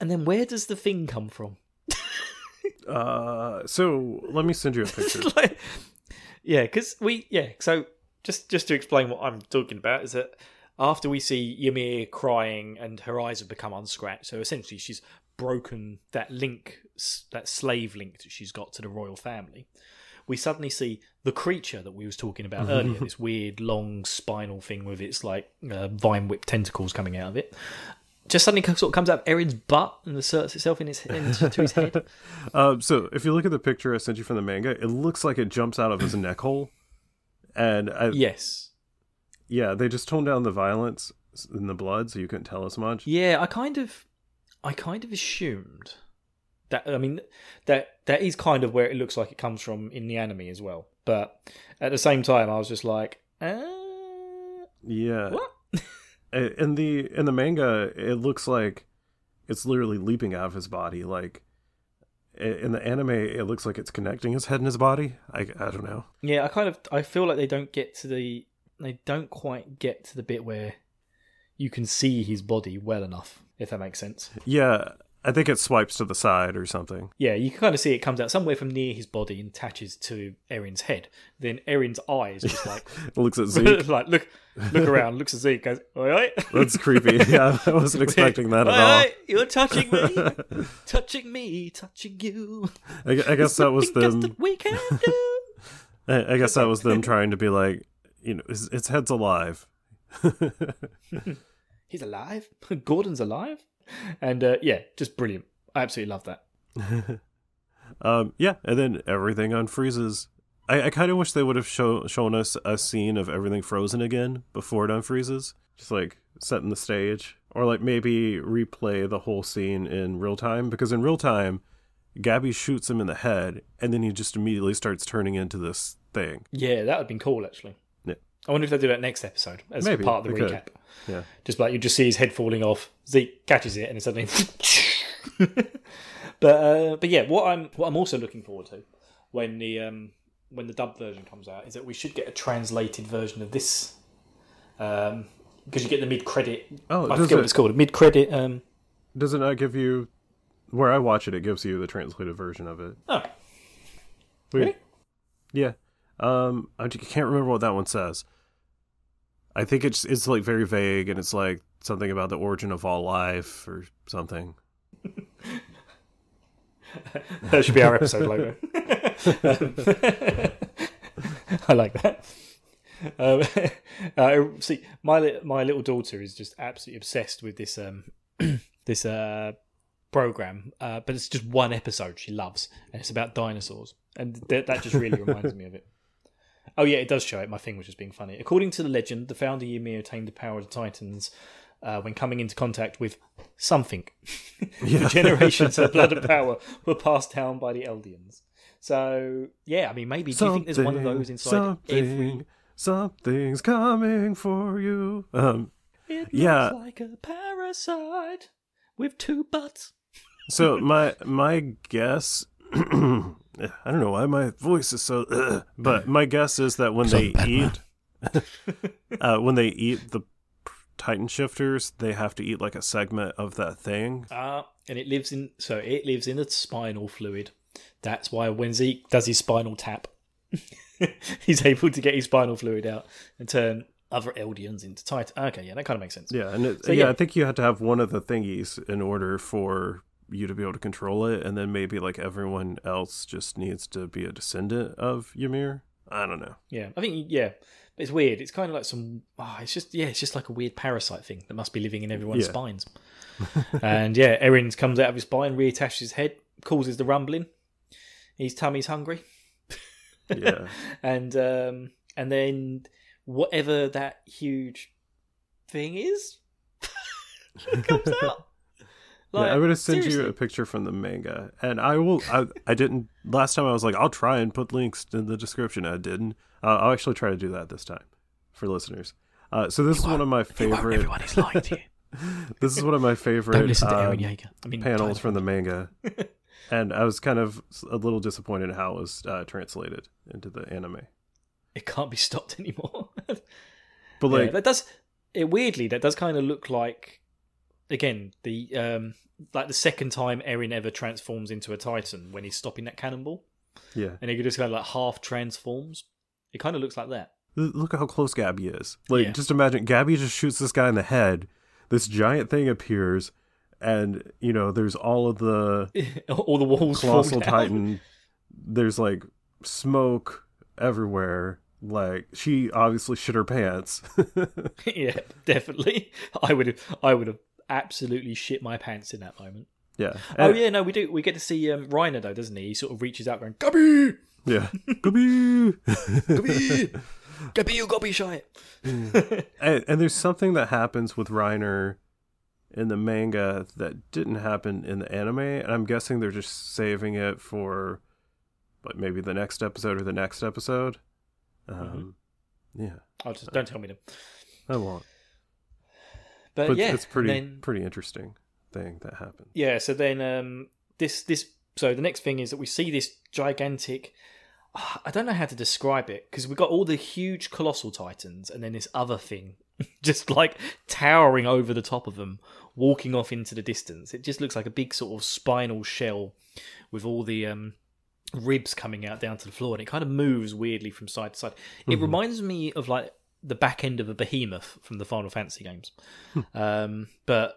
And then where does the thing come from? Uh, so let me send you a picture. like, yeah, because we yeah. So just just to explain what I'm talking about is that after we see Ymir crying and her eyes have become unscratched, so essentially she's broken that link, that slave link that she's got to the royal family. We suddenly see the creature that we was talking about earlier, this weird long spinal thing with its like uh, vine whip tentacles coming out of it. Just suddenly sort of comes out of Eren's butt and asserts itself in his into his head. Um, so if you look at the picture I sent you from the manga, it looks like it jumps out of his neck hole. And I, Yes, yeah, they just toned down the violence in the blood, so you couldn't tell as much. Yeah, I kind of, I kind of assumed that. I mean, that that is kind of where it looks like it comes from in the anime as well. But at the same time, I was just like, uh, Yeah. what? In the in the manga, it looks like it's literally leaping out of his body. Like in the anime, it looks like it's connecting his head and his body. I, I don't know. Yeah, I kind of, I feel like they don't get to the, they don't quite get to the bit where you can see his body well enough, if that makes sense. Yeah, I think it swipes to the side or something. Yeah, you can kind of see it comes out somewhere from near his body and attaches to Eren's head. Then Eren's eyes just like, looks at Zeke. like look, look around, looks at Zeke, goes, oi, oi. That's creepy. Yeah, I wasn't expecting that at all. oi, you're touching me, touching me, touching you. I, I guess that was them. that we can do. I, I guess that was them trying to be like, you know, his, its head's alive. He's alive. Gordon's alive, and uh, yeah, just brilliant. I absolutely love that. Um, yeah, and then everything unfreezes. I, I kind of wish they would have show, shown us a scene of everything frozen again before it unfreezes, just like setting the stage, or like maybe replay the whole scene in real time because in real time, Gabi shoots him in the head, and then he just immediately starts turning into this thing. Yeah, that would have been cool actually. Yeah. I wonder if they do that next episode as Maybe, part of the they could. Yeah. Just like you just see his head falling off. Zeke catches it and then suddenly. but uh, but yeah, what I'm what I'm also looking forward to when the um, when the dub version comes out is that we should get a translated version of this. Um, because you get the mid credit. Oh, I forget what it- it's called. Mid credit. Um, Does it not give you? Where I watch it, it gives you the translated version of it. oh, Weird. Really? Yeah. Um, I can't remember what that one says. I think it's it's like very vague, and it's like something about the origin of all life or something. that should be our episode logo. I like that. Um, uh, see, my my little daughter is just absolutely obsessed with this um this uh program, uh, but it's just one episode she loves, and it's about dinosaurs, and th- that just really reminds me of it. Oh yeah, it does show it. My thing was just being funny. According to the legend, the founder Ymir attained the power of the Titans uh, when coming into contact with something. generations of blood and power were passed down by the Eldians. So yeah, I mean, maybe do you think there's one of those inside something, every? Something's coming for you. Um, It Yeah. looks like a parasite with two butts. so my my guess, I don't know why my voice is so, ugh, but my guess is that when they eat, uh, when they eat the Titan shifters, they have to eat like a segment of that thing. Ah, and it lives in so it lives in the spinal fluid. That's why when Zeke does his spinal tap, he's able to get his spinal fluid out and turn other Eldians into Titan. Okay, yeah, that kind of makes sense. Yeah, and it, So, yeah, yeah. I think you had to have one of the thingies in order for you to be able to control it, and then maybe like everyone else just needs to be a descendant of Ymir. I don't know. Yeah, I think yeah, it's weird. It's kind of like some. Oh, it's just yeah, it's just like a weird parasite thing that must be living in everyone's Yeah. spines. and yeah, Eren comes out of his spine, reattaches his head, causes the rumbling. His tummy's hungry. Yeah, and um, and then whatever that huge thing is comes out. Yeah. I'm gonna send you a picture from the manga, and I will. I I didn't last time. I was like, I'll try and put links in the description. I didn't. Uh, I'll actually try to do that this time for listeners. Uh, so this is one of my favorite. Everyone is lying to you. This is one of my favorite. Don't listen to Eren um, Yeager. I mean, panels from the manga, and I was kind of a little disappointed in how it was uh, translated into the anime. It can't be stopped anymore. But Yeah, like, that does it weirdly. That does kind of look like again the um like the second time Eren ever transforms into a Titan when he's stopping that cannonball, yeah, and he just kind of like half transforms. It kind of looks like that. Look at how close Gabi is. Like, Yeah. just imagine Gabi just shoots this guy in the head. This giant thing appears, and you know, there's all of the All the walls colossal titan. There's like smoke everywhere. Like she obviously shit her pants. yeah, definitely. I would have. I would have absolutely shit my pants in that moment. yeah. oh And- yeah, no, we do. We get to see um, Reiner though, doesn't he? He sort of reaches out, going, "Gubby, Yeah. Gabi. Gubby, Gubby, you gotta shy." and, and there's something that happens with Reiner in the manga that didn't happen in the anime, and I'm guessing they're just saving it for, like maybe the next episode or the next episode. Um, Yeah, I'll just don't tell me them. I won't. But, But yeah, it's pretty then- pretty interesting thing that happened. Yeah, so then um, this this so the next thing is that we see this gigantic. ah, I don't know how to describe it because we've got all the huge colossal titans and then this other thing just like towering over the top of them, walking off into the distance. It just looks like a big sort of spinal shell with all the um, ribs coming out down to the floor, and it kind of moves weirdly from side to side. It reminds me of like the back end of a behemoth from the Final Fantasy games, um, but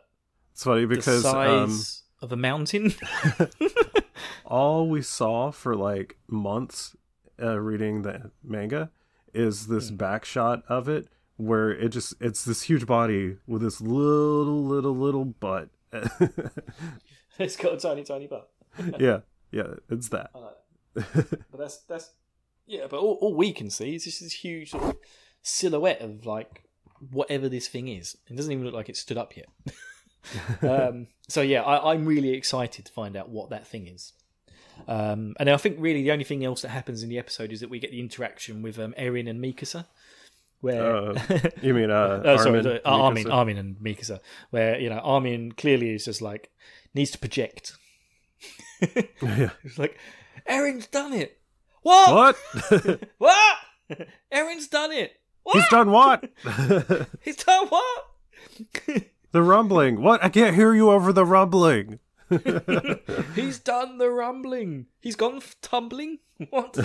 It's funny because the um, size of a mountain. all we saw for like months uh, reading the manga is this Hmm. back shot of it where it just it's this huge body with this little little little butt it's got a tiny, tiny butt. yeah yeah it's that But that's that's yeah. But all, all we can see is just this huge sort of silhouette of like whatever this thing is. It doesn't even look like it stood up yet. um, so yeah, I, I'm really excited to find out what that thing is. Um, and I think really the only thing else that happens in the episode is that we get the interaction with um, Eren and Mikasa, where Uh, you mean uh Oh, sorry, Armin. Uh, Armin? Armin and Mikasa, where you know Armin clearly is just like needs to project. yeah It's like Eren's done it. What? what What? Eren's done it. He's done what He's done what? the rumbling what i can't hear you over the rumbling He's done the rumbling. He's gone f- tumbling. What?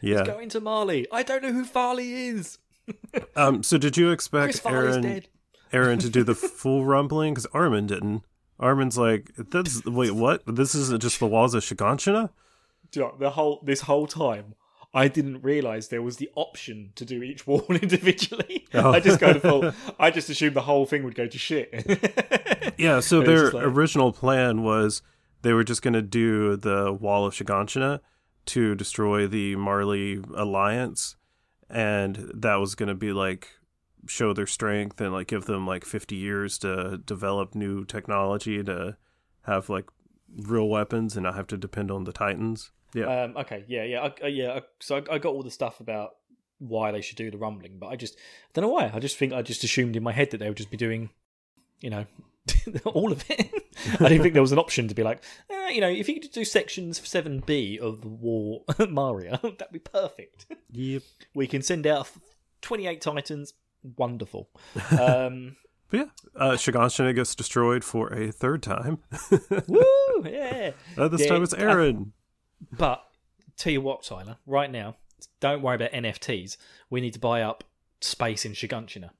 yeah He's Going to Marley. I don't know who Farley is. um so did you expect Eren. Eren to do the full rumbling because Armin didn't. Armin's like, "That's wait, what? This isn't just the walls of Shiganshina." Do you know, the whole this whole time I didn't realize there was the option to do each wall individually. Oh. I just kind of thought I just assumed the whole thing would go to shit. Yeah, so their like- original plan was they were just going to do the wall of Shiganshina, to destroy the Marley alliance, and that was going to be like show their strength and like give them like 50 years to develop new technology to have like real weapons and not have to depend on the Titans. Yeah. Um, okay, yeah, yeah, I, uh, yeah. I- So I, I got all the stuff about why they should do the rumbling, but I just don't know why. I just think I just assumed in my head that they would just be doing, you know, all of it. I didn't think there was an option to be like, eh, you know, if you could do sections seven B of the War Mario, that'd be perfect. Yep. We can send out twenty eight Titans. Wonderful. Um, But yeah, uh, Shiganshina gets destroyed for a third time. woo! Yeah. Uh, this time it's I- Eren. But tell you what, Tyler, right now, don't worry about NFTs. We need to buy up space in Shiganshina.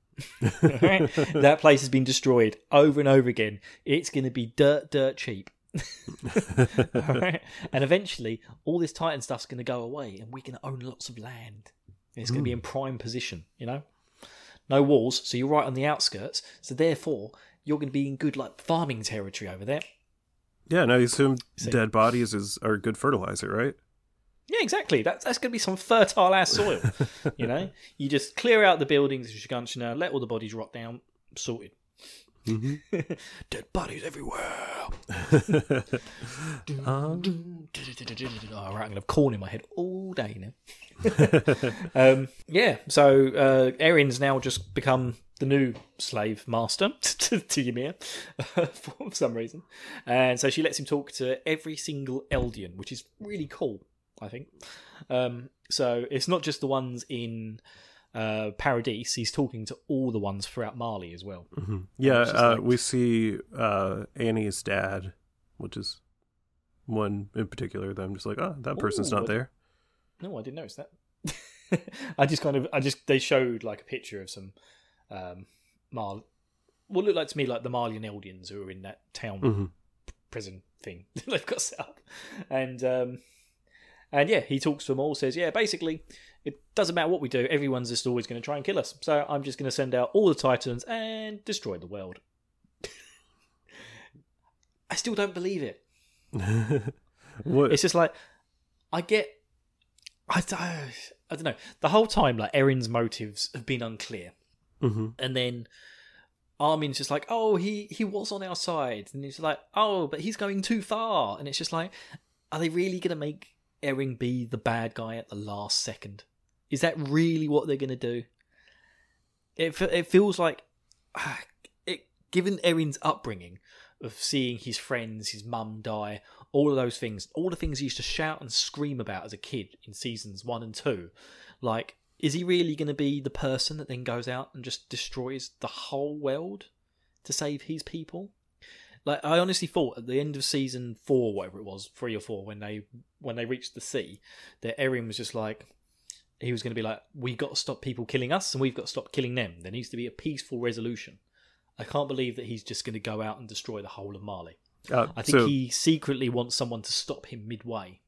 That place has been destroyed over and over again. It's going to be dirt, dirt cheap. Alright? And eventually, all this Titan stuff's going to go away, and we're going to own lots of land. It's going to be hmm. in prime position, you know? No walls, so you're right on the outskirts. So therefore, you're going to be in good like farming territory over there. Yeah, now you assume dead bodies is are good fertilizer, right? Yeah, exactly. That's that's going to be some fertile ass soil. you know, you just clear out the buildings in Shiganshina, let all the bodies rot down, sorted. Mm-hmm. Dead bodies everywhere. Um, Oh, right, I'm to have corn in my head all day now. um, yeah, so uh, Eren's now just become the new slave master to, to Ymir for some reason. And so she lets him talk to every single Eldian, which is really cool, I think. Um, so it's not just the ones in uh, Paradise, he's talking to all the ones throughout Marley as well. yeah, It's just uh, like- we see uh, Annie's dad, which is one in particular that I'm just like, oh, that person's Ooh, not what- there. No, I didn't notice that. I just kind of, I just they showed like a picture of some um, Mal, what looked like to me like the Marleyan Eldians who were in that town Mhm. prison thing they've got set up, and um, and yeah, he talks to them all, says, yeah, basically, it doesn't matter what we do, everyone's just always going to try and kill us. So I'm just going to send out all the Titans and destroy the world. I still don't believe it. What? It's just like I get. I, don't- I don't know. The whole time, like Eren's motives have been unclear, Mhm. and then Armin's just like, "Oh, he he was on our side," and he's like, "Oh, but he's going too far," and it's just like, are they really gonna make Eren be the bad guy at the last second? Is that really what they're gonna do? It it feels like, it given Eren's upbringing of seeing his friends, his mum die, all of those things, all the things he used to shout and scream about as a kid in seasons one and two. Like, is he really going to be the person that then goes out and just destroys the whole world to save his people? Like, I honestly thought at the end of season four, whatever it was, three or four, when they when they reached the sea, that Eren was just like, he was going to be like, we've got to stop people killing us and we've got to stop killing them. There needs to be a peaceful resolution. I can't believe that he's just going to go out and destroy the whole of Marley. Uh, I think so, he secretly wants someone to stop him midway.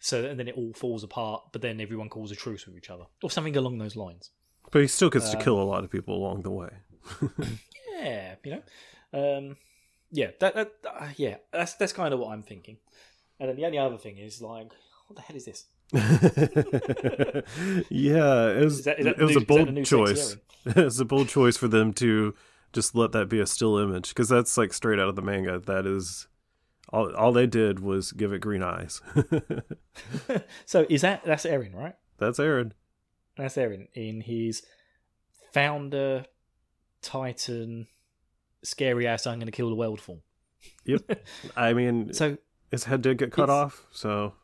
So and then it all falls apart, but then everyone calls a truce with each other, or something along those lines. but he still gets to um, kill a lot of people along the way. Yeah, you know, um, yeah, that, that uh, yeah, that's that's kind of what I'm thinking. And then the only other thing is like, what the hell is this? yeah, it was Is that it was new- a bold the new sexy choice. it's a bold choice for them to just let that be a still image because that's like straight out of the manga. That is all. All they did was give it green eyes. So is that that's Eren, right? that's Eren. That's Eren in his founder Titan scary ass I'm going to kill the world form. Yep. I mean, So his head did get cut off, so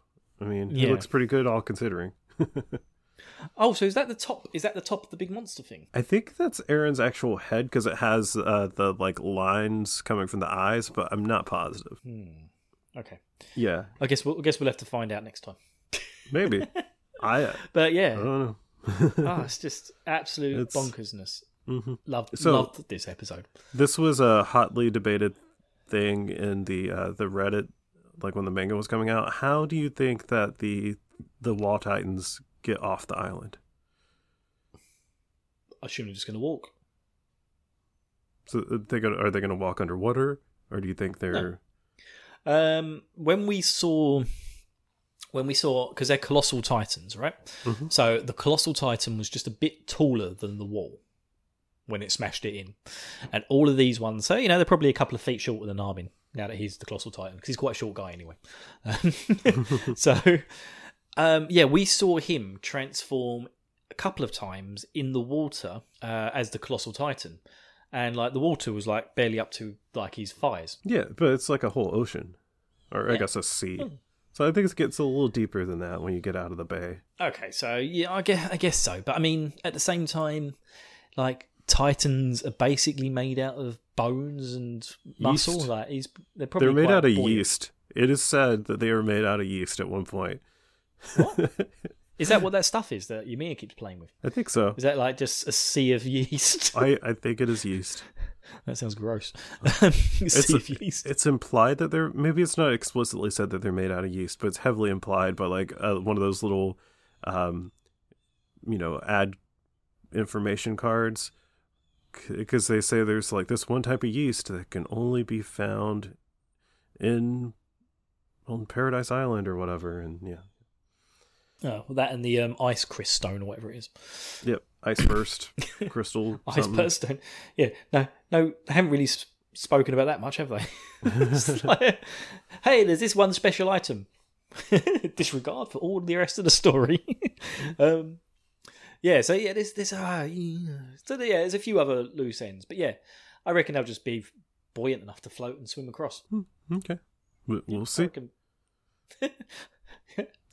I mean, he looks pretty good all considering. oh, so is that the top? Is that the top of the big monster thing? I think that's Eren's actual head because it has uh, the like lines coming from the eyes, but I'm not positive. Okay, Yeah, I guess we'll I guess we'll have to find out next time. maybe. I But yeah, I don't know. ah, it's just absolute It's- bonkersness. Mhm. Loved So- loved this episode. This was a hotly debated thing in the uh, the Reddit, like when the manga was coming out. How do you think that the the Wall Titans get off the island? I assume they're just going to walk. So uh, they gonna are they gonna walk underwater, or do you think they're Um, when we saw when we saw because they're colossal titans, right? So the colossal titan was just a bit taller than the wall when it smashed it in, and all of these ones, so you know they're probably a couple of feet shorter than Armin now that he's the colossal titan because he's quite a short guy anyway. Um, so um, yeah, we saw him transform a couple of times in the water uh, as the colossal titan. And like the water was like barely up to like his thighs. Yeah, but it's like a whole ocean, or I Yeah. guess a sea. So I think it gets a little deeper than that when you get out of the bay. Okay, so yeah, I guess I guess so. But I mean, at the same time, like titans are basically made out of bones and muscle. Yeast. Like he's they're probably They're made out of buoyant. yeast. It is said that they were made out of yeast at one point. Is that what that stuff is that Ymir keeps playing with? I think so. Is that like just a sea of yeast? I, I think it is yeast. that sounds gross. a sea of yeast. It's implied that they're maybe it's not explicitly said that they're made out of yeast, but it's heavily implied by like uh, one of those little, um, you know, ad information cards, because they say there's like this one type of yeast that can only be found in on Paradise Island or whatever, and yeah, Oh, well, that and the um, ice crystal stone or whatever it is. yep, ice burst crystal. Ice burst stone. Yeah, no, no, they haven't really s- spoken about that much, have they? Like, hey, there's this one special item. Disregard for all the rest of the story. um, yeah, so yeah, there's there's uh, so yeah, there's a few other loose ends, but yeah, I reckon they'll just be buoyant enough to float and swim across. Okay, We- we'll I see. reckon-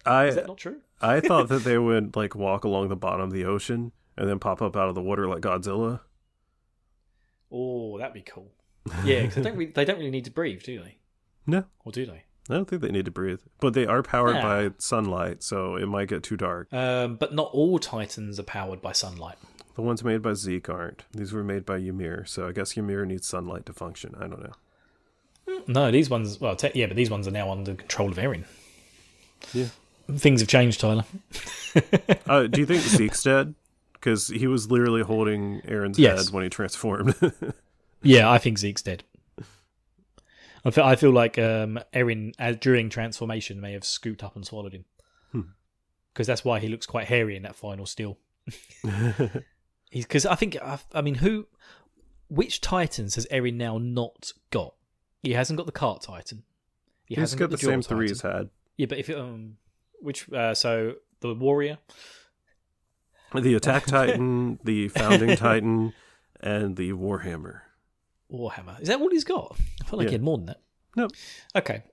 I Is that not true? I thought that they would like walk along the bottom of the ocean and then pop up out of the water like Godzilla. Oh, that'd be cool. Yeah, because they don't really, they don't really need to breathe, do they? No, Or do they? I don't think they need to breathe, but they are powered Yeah. by sunlight, so it might get too dark. Um, but not all titans are powered by sunlight. The ones made by Zeke aren't. These were made by Ymir, so I guess Ymir needs sunlight to function. I don't know. No, these ones. Well, te- yeah, but these ones are now under control of Eren. Yeah. Things have changed, Tyler. Uh, do you think Zeke's dead? Because he was literally holding Eren's Yes. head when he transformed. Yeah, I think Zeke's dead. I feel, I feel like um, Eren, as, during transformation, may have scooped up and swallowed him. Because that's why he looks quite hairy in that final still. He's because I think I, I mean who, which Titans has Eren now not got? He hasn't got the Cart Titan. He He's hasn't got the Jaw same three he's had. Yeah, but if um, which uh, so the Warrior, The Attack Titan, the Founding Titan, and the Warhammer. Warhammer. Is that all he's got? I felt like he had more than that. No. Okay.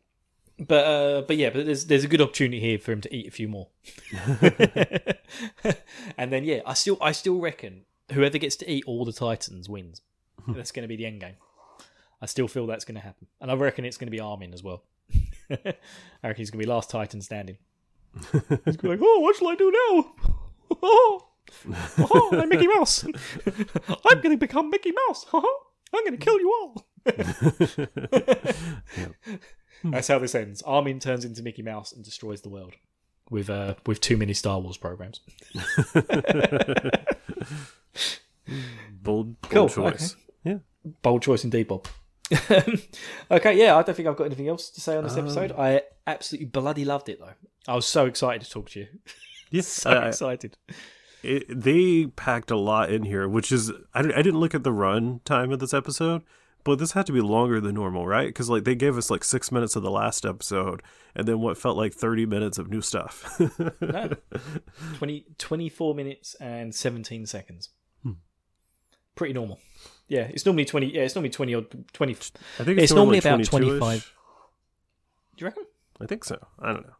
But uh, but yeah, but there's there's a good opportunity here for him to eat a few more. and then yeah, I still I still reckon whoever gets to eat all the Titans wins. that's going to be the end game. I still feel that's going to happen, and I reckon it's going to be Armin as well. I reckon he's going to be last Titan standing. he's going to be like, oh, what shall I do now? Oh, oh I'm Mickey Mouse. I'm going to become Mickey Mouse. I'm going to kill you all. That's how this ends. Armin turns into Mickey Mouse and destroys the world with uh, with too many Star Wars programs. Bold, bold Cool, choice. Yeah. Bold choice indeed, Bob. okay, yeah, I don't think I've got anything else to say on this episode. I absolutely bloody loved it though. I was so excited to talk to you. Yes, So I- I- excited. It, they packed a lot in here, which is I, didn't- I didn't look at the run time of this episode, but this had to be longer than normal, right? Because like they gave us like six minutes of the last episode, and then what felt like thirty minutes of new stuff. No. 20, 24 minutes and 17 seconds. Hmm. Pretty normal. Yeah, it's normally 20. Yeah, it's normally 20 or 20. I think It's normally about 22-ish. 25. you reckon? I think so. I don't know.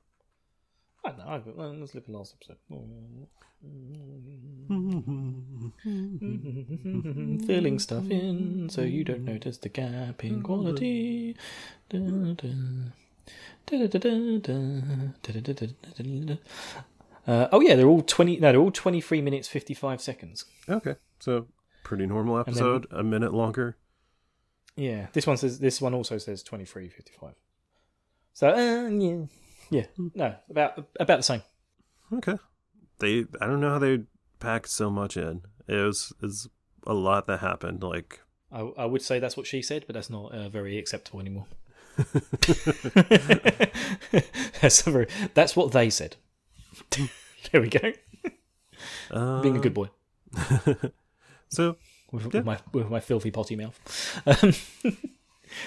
I don't know. Let's look at last episode. Oh. Filling stuff in so you don't notice the gap in quality. Uh, oh yeah, they're all twenty. No, they're all twenty-three minutes fifty-five seconds. Okay, so pretty normal episode, then, a minute longer. Yeah, this one says. This one also says twenty-three fifty-five. So uh, yeah yeah, no, about about the same. Okay. They I don't know how they packed so much in. It was is a lot that happened. Like I, I would say that's what she said, but that's not uh, very acceptable anymore. that's, very, that's what they said. there we go. Being a good boy So with, with my with my filthy potty mouth. Um,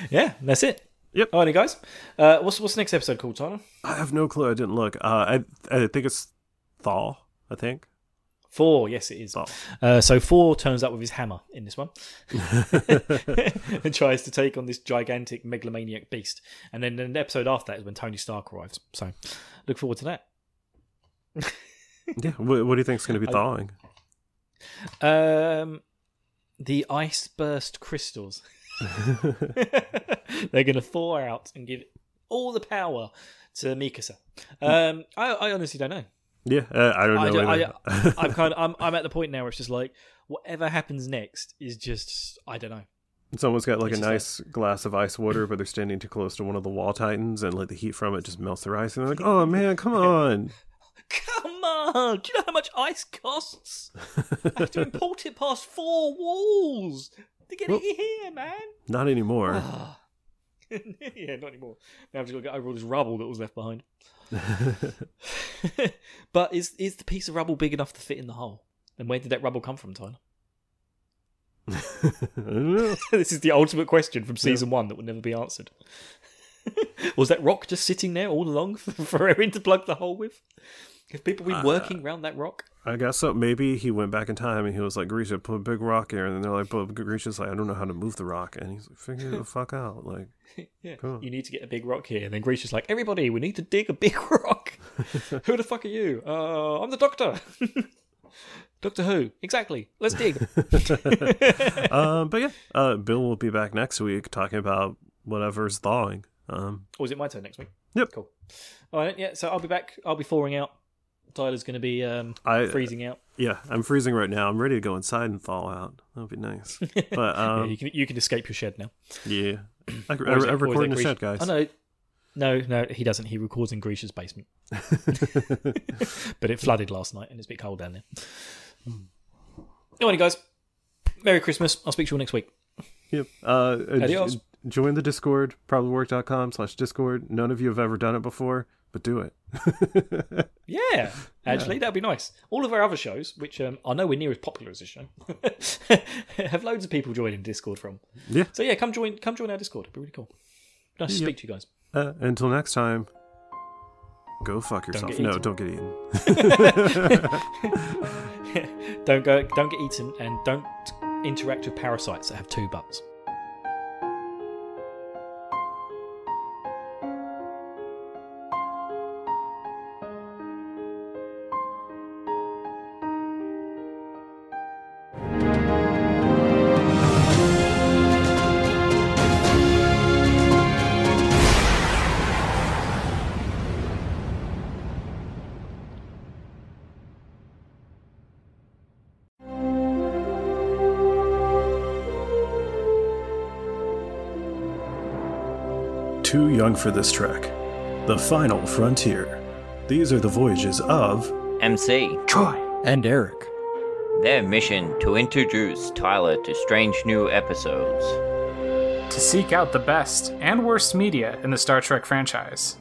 yeah, that's it. Yep. Alrighty, guys. Uh, what's what's the next episode called, Tyler? I have no clue. I didn't look. Uh, I I think it's thaw. I think. Four, yes, it is. Oh. Uh, so four turns up with his hammer in this one, and tries to take on this gigantic megalomaniac beast. And then the episode after that is when Tony Stark arrives. So look forward to that. Yeah. What, what do you think is going to be thawing? Um, the ice burst crystals. They're going to thaw out and give all the power to Mikasa. Um, I, I honestly don't know. Yeah. Uh, I don't know. I, don't- either. I, I'm kind of I'm, I'm at the point now where it's just like whatever happens next is just I don't know. Someone's got like a It's just nice glass of ice water, but they're standing too close to one of the wall titans, and like the heat from it just melts their ice, and they're like, "Oh man, come on!" Come on! Do you know how much ice costs? I have to import it past four walls to get Well- it here, man. Not anymore. Ah. yeah, not anymore. Now I've just got to get over all this rubble that was left behind. but is is the piece of rubble big enough to fit in the hole? And where did that rubble come from, Tyler? I don't know. this is the ultimate question from season one that will never be answered. was that rock just sitting there all along for, for Eren to plug the hole with? Have people been uh, working around that rock? I guess so. Maybe he went back in time and he was like, Grisha, put a big rock here. And then they're like, but Grisha's like, I don't know how to move the rock. And he's like, figure the fuck out. Like, Yeah, you need to get a big rock here. And then Grisha's like, everybody, we need to dig a big rock. who the fuck are you? Uh, I'm the doctor. Doctor Who? Exactly. Let's dig. um, but yeah, uh, Bill will be back next week talking about whatever's thawing. Um, or is it my turn next week? Yep. Cool. All right. Yeah. So I'll be back. I'll be thawing out. Tyler's going to be um, I freezing out. yeah, I'm freezing right now. I'm ready to go inside and thaw out. That would be nice. But yeah, um, you can you can escape your shed now. yeah, I, I, Or is it- I is record in the shed, guys. Oh know. no, no, he doesn't. He records in Grisha's basement. but it flooded last night, and it's a bit cold down there. Anyway, guys, Merry Christmas. I'll speak to you all next week. Yep. Uh, uh, Adios. j- join the Discord, probablywork.com slash Discord. None of you have ever done it before, but do it. Yeah, actually, that'd be nice. All of our other shows, which um, are nowhere near as popular as this show, have loads of people joining Discord from. Yeah. So yeah, come join, come join our Discord. It'd be really cool. Nice to speak to you guys. Uh, until next time, go fuck yourself. get No, don't get eaten. don't go, don't get eaten, and don't interact with parasites that have two butts. Too young for this trek. The final frontier. These are the voyages of. MC. Troy, and Eric. Their mission to introduce Tyler to strange new episodes. to seek out the best and worst media in the Star Trek franchise.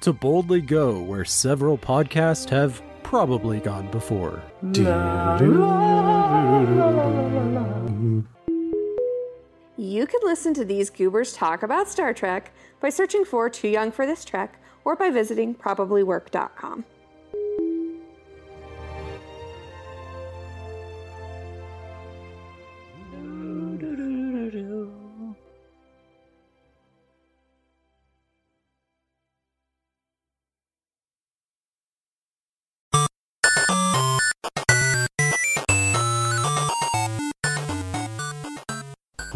To boldly go where several podcasts have probably gone before. You can listen to these goobers talk about Star Trek by searching for Too Young for This Trek or by visiting probablywork.com.